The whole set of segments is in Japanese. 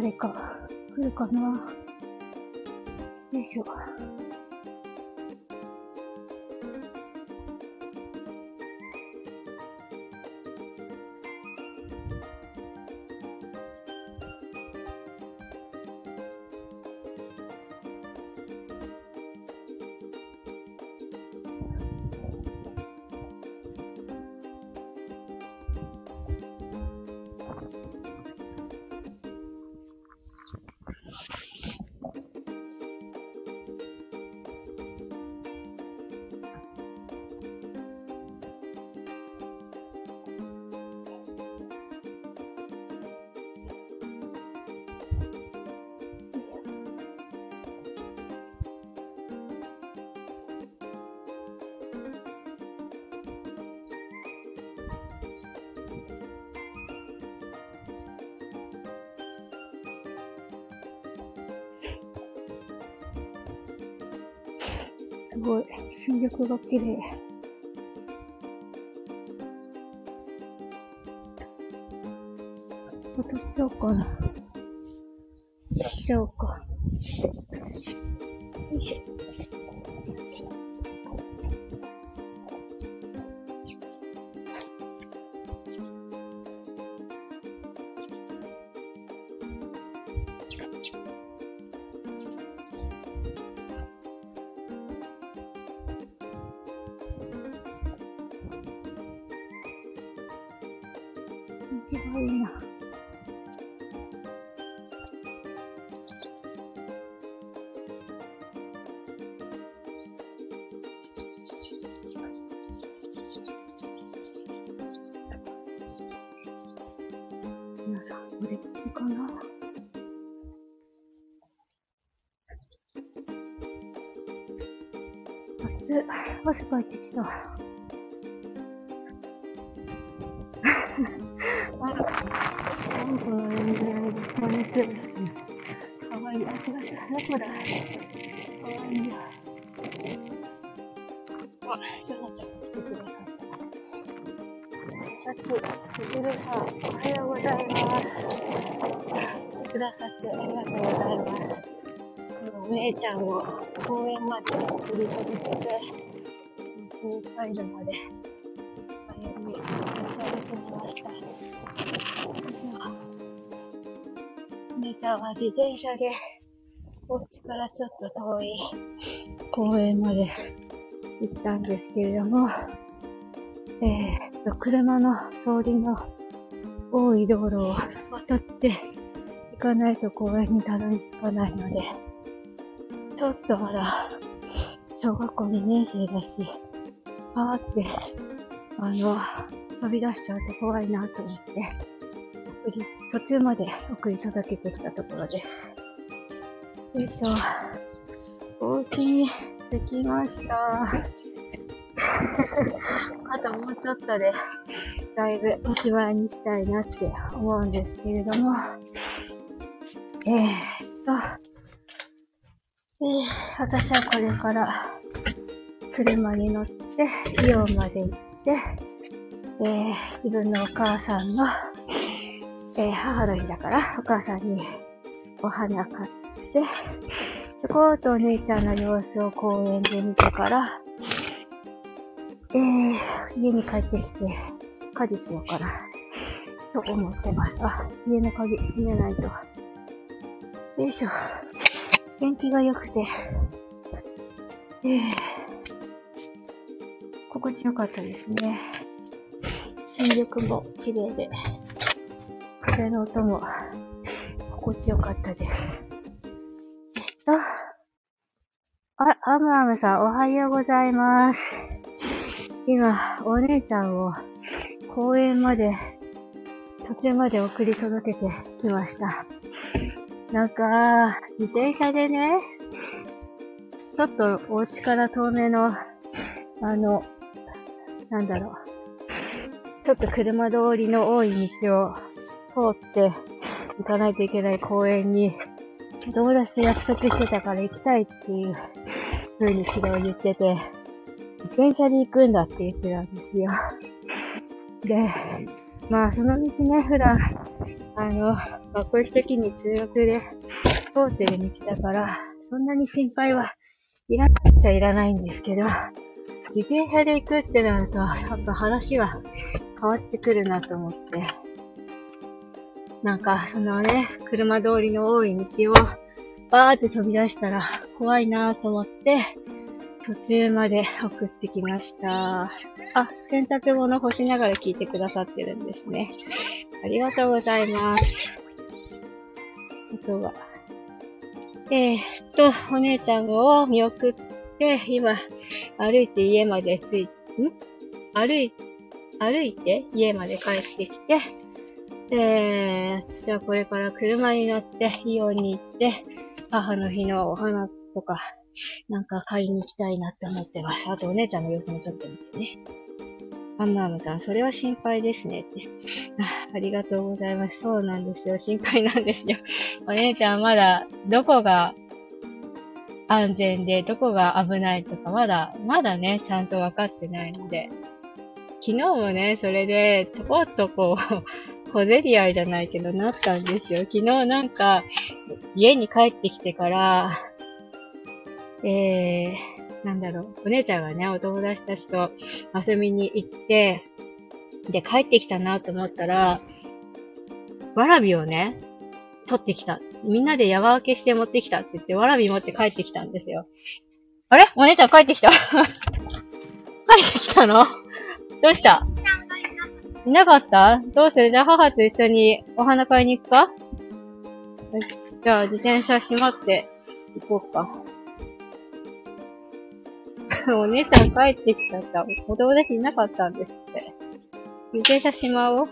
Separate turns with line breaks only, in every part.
誰か来るかなよいしょ。ごい、新緑が綺麗。渡っちゃおうかな。行っちゃおうか。よいしょ。皆さん、これいいかな夏。汗かいてきた。あら、なんこの人間、こんにちは。かわいい。あ、違う違う。どこさき、す。ぐるさん、おはようございます。来てくださってありがとうございます。お姉ちゃんを公園まで送り届けて、家に帰るまで、早めに召し上がってみました。そう。お姉ちゃんは自転車で、お家からちょっと遠い公園まで行ったんです。けれども、えー、車の通りの多い道路を渡って行かないと公園にたどり着かないので、ちょっとまだ小学校2年生だし、あーって、あの、飛び出しちゃうと怖いなと思って、送り、途中まで送り届けてきたところです。よいしょ。お家に着きました。あともうちょっとで、だいぶおしまいにしたいなって思うんですけれども、えー、っと、えー、私はこれから車に乗って、イオンまで行って、えー、自分のお母さんの、え、母の日だから、お母さんにお花買って、ちょこっとお姉ちゃんの様子を公園で見てから、えー、家に帰ってきて、家事しようかな、と思ってます。あ、家の鍵閉めないと。よいしょ。天気が良くて、えー、心地よかったですね。新緑も綺麗で、風の音も心地よかったです。えっと、あ、アムアムさんおはようございます。今、お姉ちゃんを公園まで、途中まで送り届けてきました。なんか、自転車でね、ちょっとお家から遠めの、あの、なんだろう。ちょっと車通りの多い道を通って行かないといけない公園に、友達と約束してたから行きたいっていう風に昨日言ってて、自転車で行くんだって言ってたんですよ。で、まあその道ね、普段、あの、学校行くときに通学で通ってる道だから、そんなに心配はいらないっちゃいらないんですけど、自転車で行くってなると、やっぱ話が変わってくるなと思って。なんか、そのね、車通りの多い道をバーって飛び出したら怖いなと思って、途中まで送ってきました。あ、洗濯物干しながら聞いてくださってるんですね。ありがとうございます。あとは、えー、っと、お姉ちゃんを見送って、今、歩いて家まで着い、ん？歩い、歩いて家まで帰ってきて、えー、私はこれから車に乗ってイオンに行って、母の日のお花とか、なんか買いに行きたいなって思ってます。あとお姉ちゃんの様子もちょっと見てね。ハンナームさん、それは心配ですねって。あ ありがとうございます。そうなんですよ。心配なんですよ。お姉ちゃんまだ、どこが安全で、どこが危ないとか、まだ、まだね、ちゃんと分かってないので。昨日もね、それで、ちょこっとこう、小競り合いじゃないけど、なったんですよ。昨日なんか、家に帰ってきてから、えー、なんだろう、お姉ちゃんがね、お友達たちと遊びに行って、で、帰ってきたなと思ったら、わらびをね、取ってきた。みんなで山分けして持ってきたって言って、わらび持って帰ってきたんですよ。あれ？お姉ちゃん帰ってきた？帰ってきたの？どうした？いなかった？どうする？じゃあ母と一緒にお花買いに行くか？よし。じゃあ自転車閉まって行こうか。お姉ちゃん帰ってきちゃった。お友達いなかったんですって。自転車しまおう。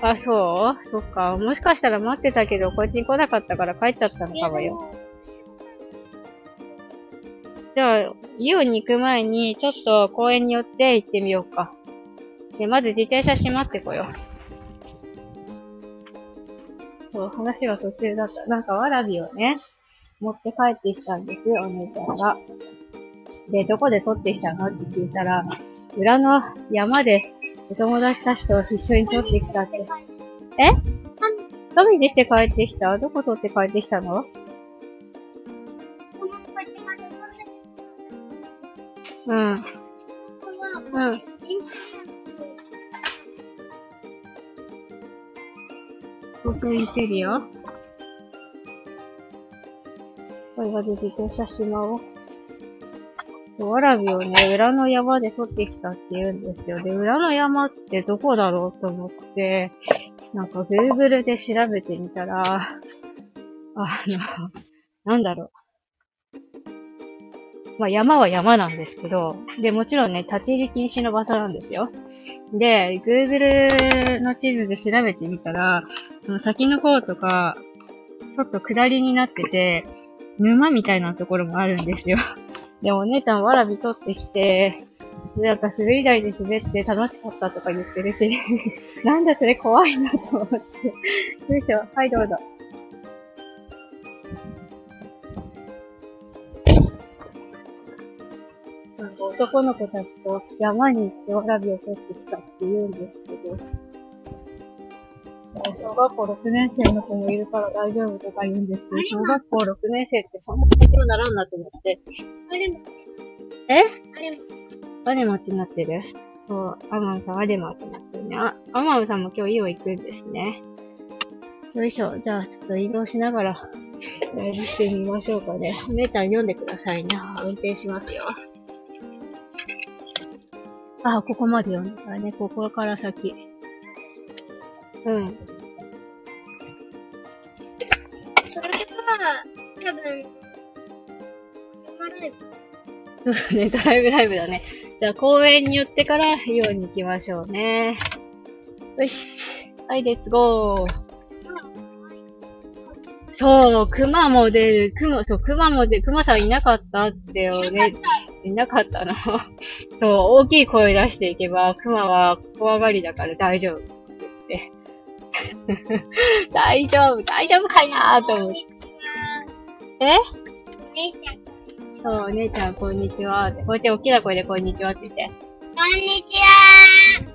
あ、そう？そっか。もしかしたら待ってたけど、こっちに来なかったから帰っちゃったのかもよ。じゃあ、イオンに行く前に、ちょっと公園に寄って行ってみようか。で、まず自転車閉まってこよう。そう、話が途中だった。なんかわらびをね、持って帰ってきたんです、お姉ちゃんが。で、どこで取ってきたの？って聞いたら、裏の山でお友達たちと一緒に取ってきたって。え？一人でして帰ってきた？どこ取って帰ってきたの？うん。うん。僕インテリア？これが出てて写真を。わらびをね、裏の山で取ってきたって言うんですよ。で、裏の山ってどこだろうと思って、なんか Google で調べてみたら、あの、なんだろう。まあ山は山なんですけど、で、もちろんね、立ち入り禁止の場所なんですよ。で、Google の地図で調べてみたら、その先の方とか、ちょっと下りになってて、沼みたいなところもあるんですよ。でもお姉ちゃんわらび取ってきて、なんか滑り台で滑って楽しかったとか言ってるし、なんだそれ怖いなと思って。よいしょ。はい、どうぞ。なんか男の子たちと山に行ってわらびを取ってきたって言うんですけど、小学校6年生の子もいるから大丈夫とか言うんですけど、小学校6年生ってそんな勉強ならんなと思って。えアレマってなってる？そう、アマンさんアレマってなってるね。あ、アマンさんも今日イオ行くんですね。よいしょ。じゃあ、ちょっと移動しながら、ライブしてみましょうかね。お姉ちゃん読んでくださいな。運転しますよ。あ、ここまで読んだからね。ここから先。うん。
それは、多分、
そうね、ドライブライブだね。じゃあ公園に寄ってからイオンに行きましょうね。よし。はい、レッツゴー。そう、熊も出る、熊、そう、熊も出る、熊さんいなかったってよね。いなかったの。そう、大きい声出していけば、熊は怖がりだから大丈夫って言って。大丈夫、大丈夫かいな？ーと思って。え？そう、お姉ちゃんこんにちは。こうやって大きな声でこんにちはって言って。
こんにち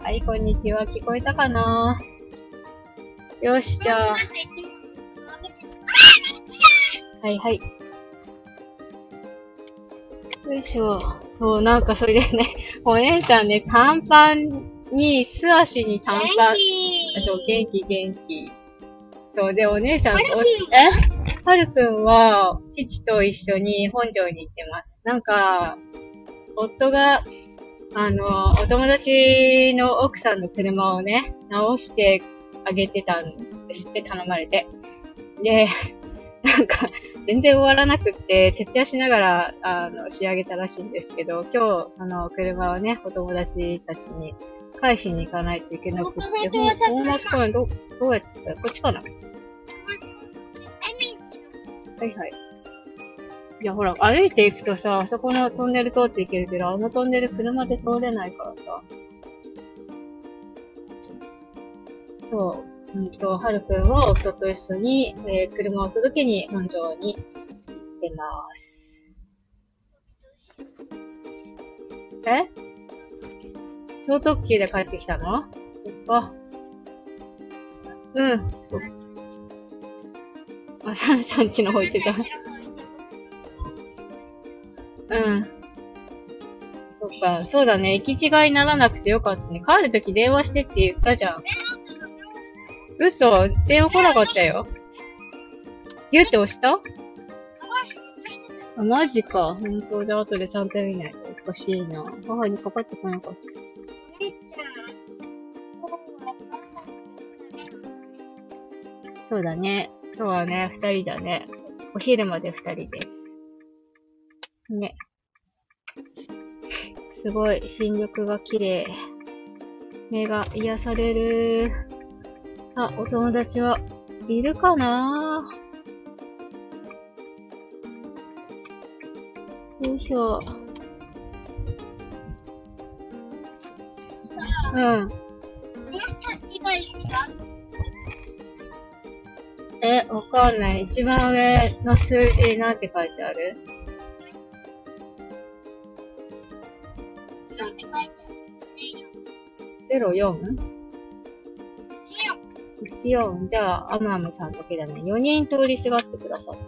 は。
はい、こんにちは。聞こえたかな？よし、じゃあ、はいはい。よいしょ。そう、なんかそれでね、お姉ちゃんね、短パンに、素足に短パン、そう、元気元気。そう、で、お姉ちゃんと、え？はるくんは、父と一緒に本庄に行ってます。なんか、夫が、あの、お友達の奥さんの車をね、直してあげてたんですって頼まれて。で、なんか、全然終わらなくって、徹夜しながら、あの、仕上げたらしいんですけど、今日、その車をね、お友達たちに返しに行かないといけなくて、
本当はさ
ほんま公園ど、どうやって、こっちかなはいはい。いや、ほら、歩いていくとさ、あそこのトンネル通っていけるけど、あのトンネル車で通れないからさ。そう。うんと、はるくんは夫と一緒に、えー車を届けに本庄に行ってます。え超特急で帰ってきたの？そっか。うん。あ、サンさんちの方行ってた。うん。そっか、そうだね。行き違いにならなくてよかったね。帰るとき電話してって言ったじゃん。嘘電話来なかったよ。ギュって押した？あ、マジか。本当じゃあ後でちゃんと見ないとおかしいな。母にかかってこなかった。そうだね。今日はね、二人だね。お昼まで二人です。ね。すごい、新緑が綺麗。目が癒される。あ、お友達はいるかな？よいしょ。
さ
うん。え、わかんない。一番上の数字なんて書いてある？
なんて書いてある
?04?14?
一応
じゃあ、アムアムさんだけだね。4人通りすがってくださった。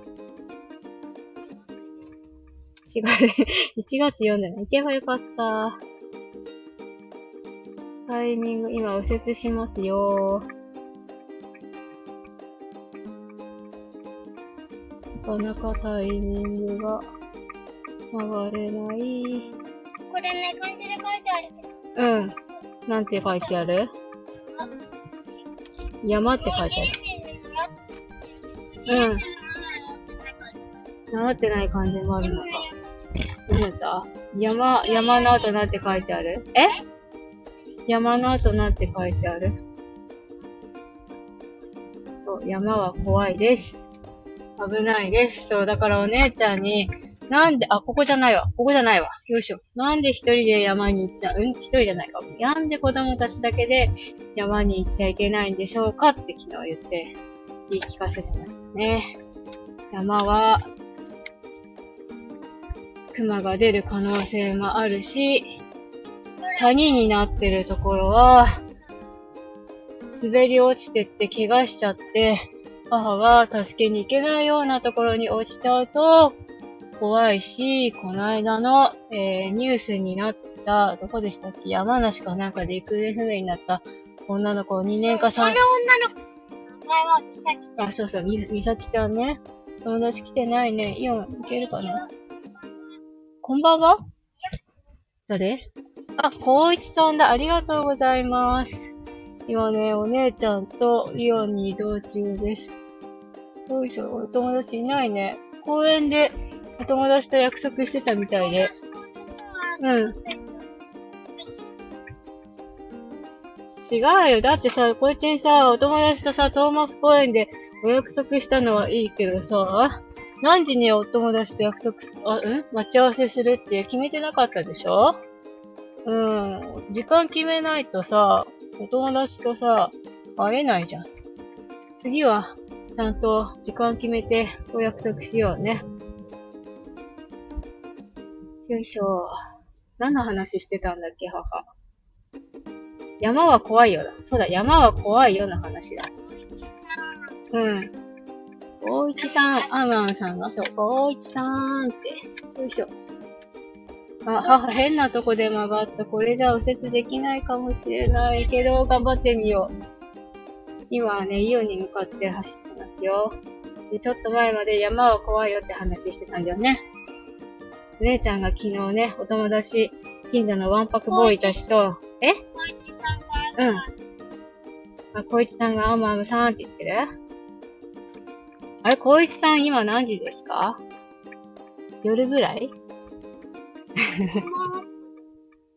違う。1月4でない。行けばよかった。タイミング、今右折しますよ。ななかタイミングが曲がれない。
これね、漢字で書いてあるけど。
うん。なんて書いてある？山って書いてある。うん習ってない漢字もあるのか。どうやった山、山の後なんて書いてある？え？山の後なんて書いてある？そう、山は怖いです。危ないです。そう、だからお姉ちゃんに、なんで、あ、ここじゃないわ。ここじゃないわ。よいしょ。なんで一人で山に行っちゃう、うん、一人じゃないか。なんで子供たちだけで山に行っちゃいけないんでしょうかって昨日言って、言い聞かせてましたね。山は、熊が出る可能性もあるし、谷になってるところは、滑り落ちてって怪我しちゃって、母が助けに行けないようなところに落ちちゃうと、怖いし、この間の、えーニュースになった、どこでしたっけ？山梨かなんかで行方不明になった女の子2年か3
その女の子の名前は美咲
あ、そうそう、み、みさきちゃんね。友達来てないね。イオン行けるかな？こんばんは？誰？あ、こういちさんだ。ありがとうございます。今ね、お姉ちゃんとイオンに移動中です。よいしょ、お友達いないね。公園でお友達と約束してたみたいで。うん。違うよ。だってさ、こいちんさ、お友達とさ、トーマス公園でお約束したのはいいけどさ、何時にお友達と約束す、あ、うん？待ち合わせするって決めてなかったでしょ？うん。時間決めないとさ、お友達とさ、会えないじゃん。次は、ちゃんと時間決めてお約束しようね。よいしょ。何の話してたんだっけ、母。山は怖いよだ。そうだ、山は怖いよの話だ。うん。大一さん、アマンさんが、そう、大一さんって。よいしょ。あ、母変なとこで曲がった。これじゃ右折できないかもしれないけど、頑張ってみよう。今はね、イオンに向かって走ってますよ。で、ちょっと前まで山は怖いよって話してたんだよね。姉ちゃんが昨日ね、お友達、近所のワンパクボーイたちと、え？うん。あ、小一さんがアムアムさんって言ってる？あれ、小一さん今何時ですか？夜ぐらい？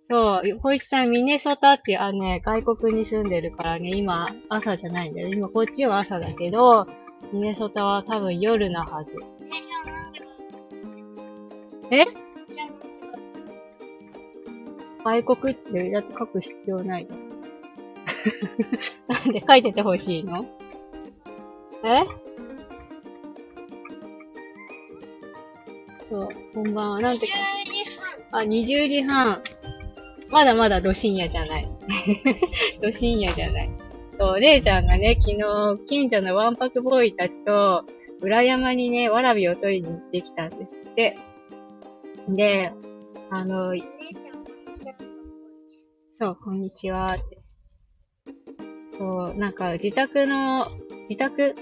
そう、小一さんミネソタってあのね、外国に住んでるからね、今朝じゃないんだよ。今こっちは朝だけど、ミネソタは多分夜なはず。え？外国ってだって書く必要ないの なんで書いててほしいの？え？そう、こんばんは。なんて
か。20時
半。あ、20時半。まだまだど深夜じゃない。ど深夜じゃない。そう、姉ちゃんがね、昨日、近所のワンパクボーイたちと、裏山にね、わらびを取りに行ってきたんですって。で、あの、そう、こんにちはって。そう、なんか自宅の、自宅、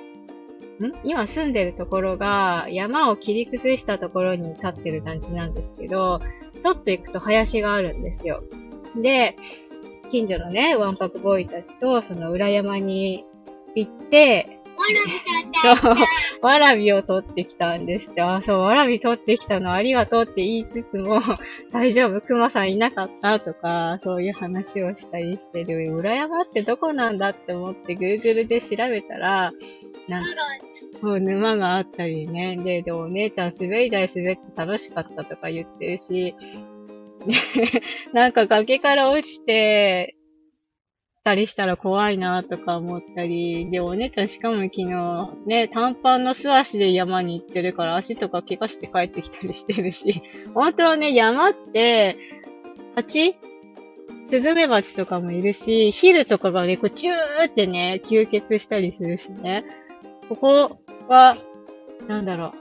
ん？今住んでるところが山を切り崩したところに立ってる団地なんですけど、ちょっと行くと林があるんですよ。で、近所のね、ワンパクボーイたちと、その裏山に行って、わらびを取ってきたんですって。あ、そう、わらび取ってきたのありがとうって言いつつも、大丈夫、熊さんいなかった？とか、そういう話をしたりしてる。裏山ってどこなんだって思って Google で調べたら、なんか、そう、沼があったりね。で、で、お姉ちゃん滑り台滑って楽しかったとか言ってるし、なんか崖から落ちて、たりしたら怖いなとか思ったり、で、お姉ちゃんしかも昨日、ね、短パンの素足で山に行ってるから足とか怪我して帰ってきたりしてるし、本当はね、山って、蜂？スズメバチとかもいるし、ヒルとかがね、こう、チューってね、吸血したりするしね。ここは、なんだろ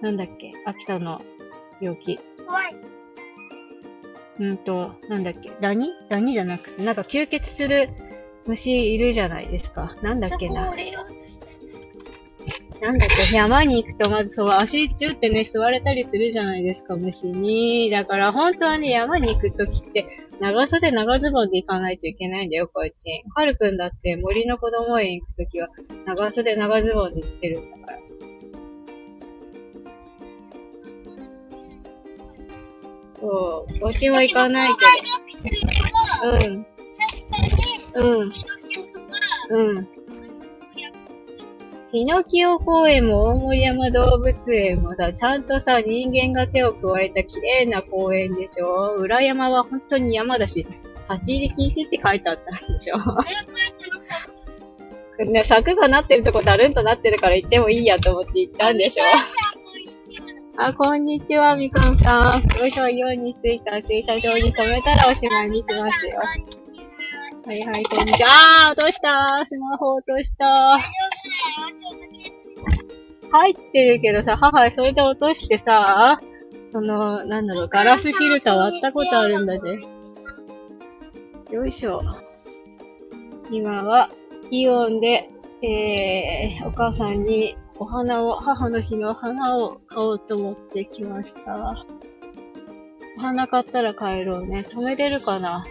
う。なんだっけ？秋田の病気。
怖い。
うんと、なんだっけ、ダニ？ダニじゃなくて、なんか吸血する虫いるじゃないですか。なんだっけな？なんだっけ、山に行くとまずそう、足中ってね、吸われたりするじゃないですか、虫に。だから本当はね、山に行くときって、長袖長ズボンで行かないといけないんだよ、こっち。はるくんだって森の子供園行くときは、長袖長ズボンで行ってるんだから。そう。ちも行かないけど。うん。うん。うん。ピノキオ公園も大森山動物園もさ、ちゃん。とさ、人間が手を加えた綺麗な公園でしょ裏山は本当に山だし、立ち入り禁止って書いてあったん。でしょね、柵がなってるとこだるん。となってるから行ってもいいやと思って行ったん。でしょあ、こんにちは、みかんさん。よいしょ、イオンに着いた駐車場に止めたらおしまいにしますよ。はいはい、こんにちは。あー、落とした？スマホ落とした入ってるけどさ、母、それで落としてさ、その、なんだろう、ガラスフィルター割ったことあるんだぜ。よいしょ。今は、イオンで、えー、お母さんにお花を、母の日の花を買おうと思ってきました。お花買ったら帰ろうね。止めれるかな？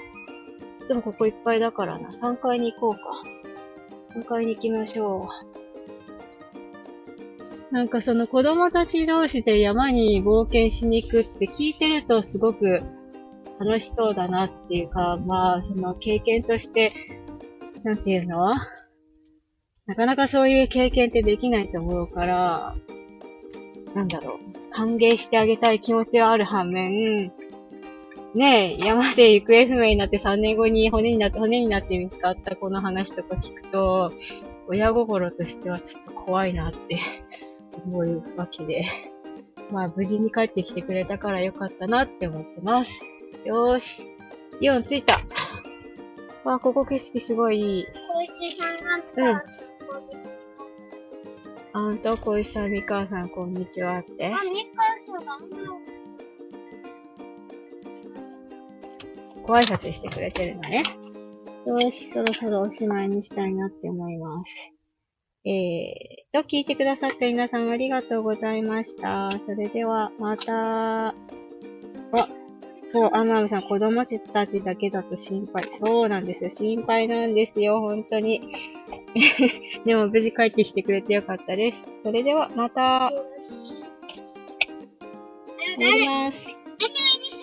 でもここいっぱいだからな。3階に行こうか。3階に行きましょう。なんかその子供たち同士で山に冒険しに行くって聞いてるとすごく楽しそうだなっていうか、まあその経験として、なんていうの？なかなかそういう経験ってできないと思うから、なんだろう。歓迎してあげたい気持ちはある反面、ねえ、山で行方不明になって3年後に骨になって、骨になって見つかったこの話とか聞くと、親心としてはちょっと怖いなって思うわけで。まあ無事に帰ってきてくれたからよかったなって思ってます。よーし。イオン着いた。わ、ここ景色すごいいい。
小石さんが
うんあんと、小石さん、みかんさん、こんにちはって。
あ、みかんさんが
ご挨拶してくれてるのね。よし、そろそろおしまいにしたいなって思います。えーと、聞いてくださって皆さんありがとうございました。それでは、また。あ、そう、アマムさん、子供たちだけだと心配。そうなんですよ。心配なんですよ、本当に。でも、無事帰ってきてくれてよかったです。それでは、また、
よし。
戻ります。
バイバイ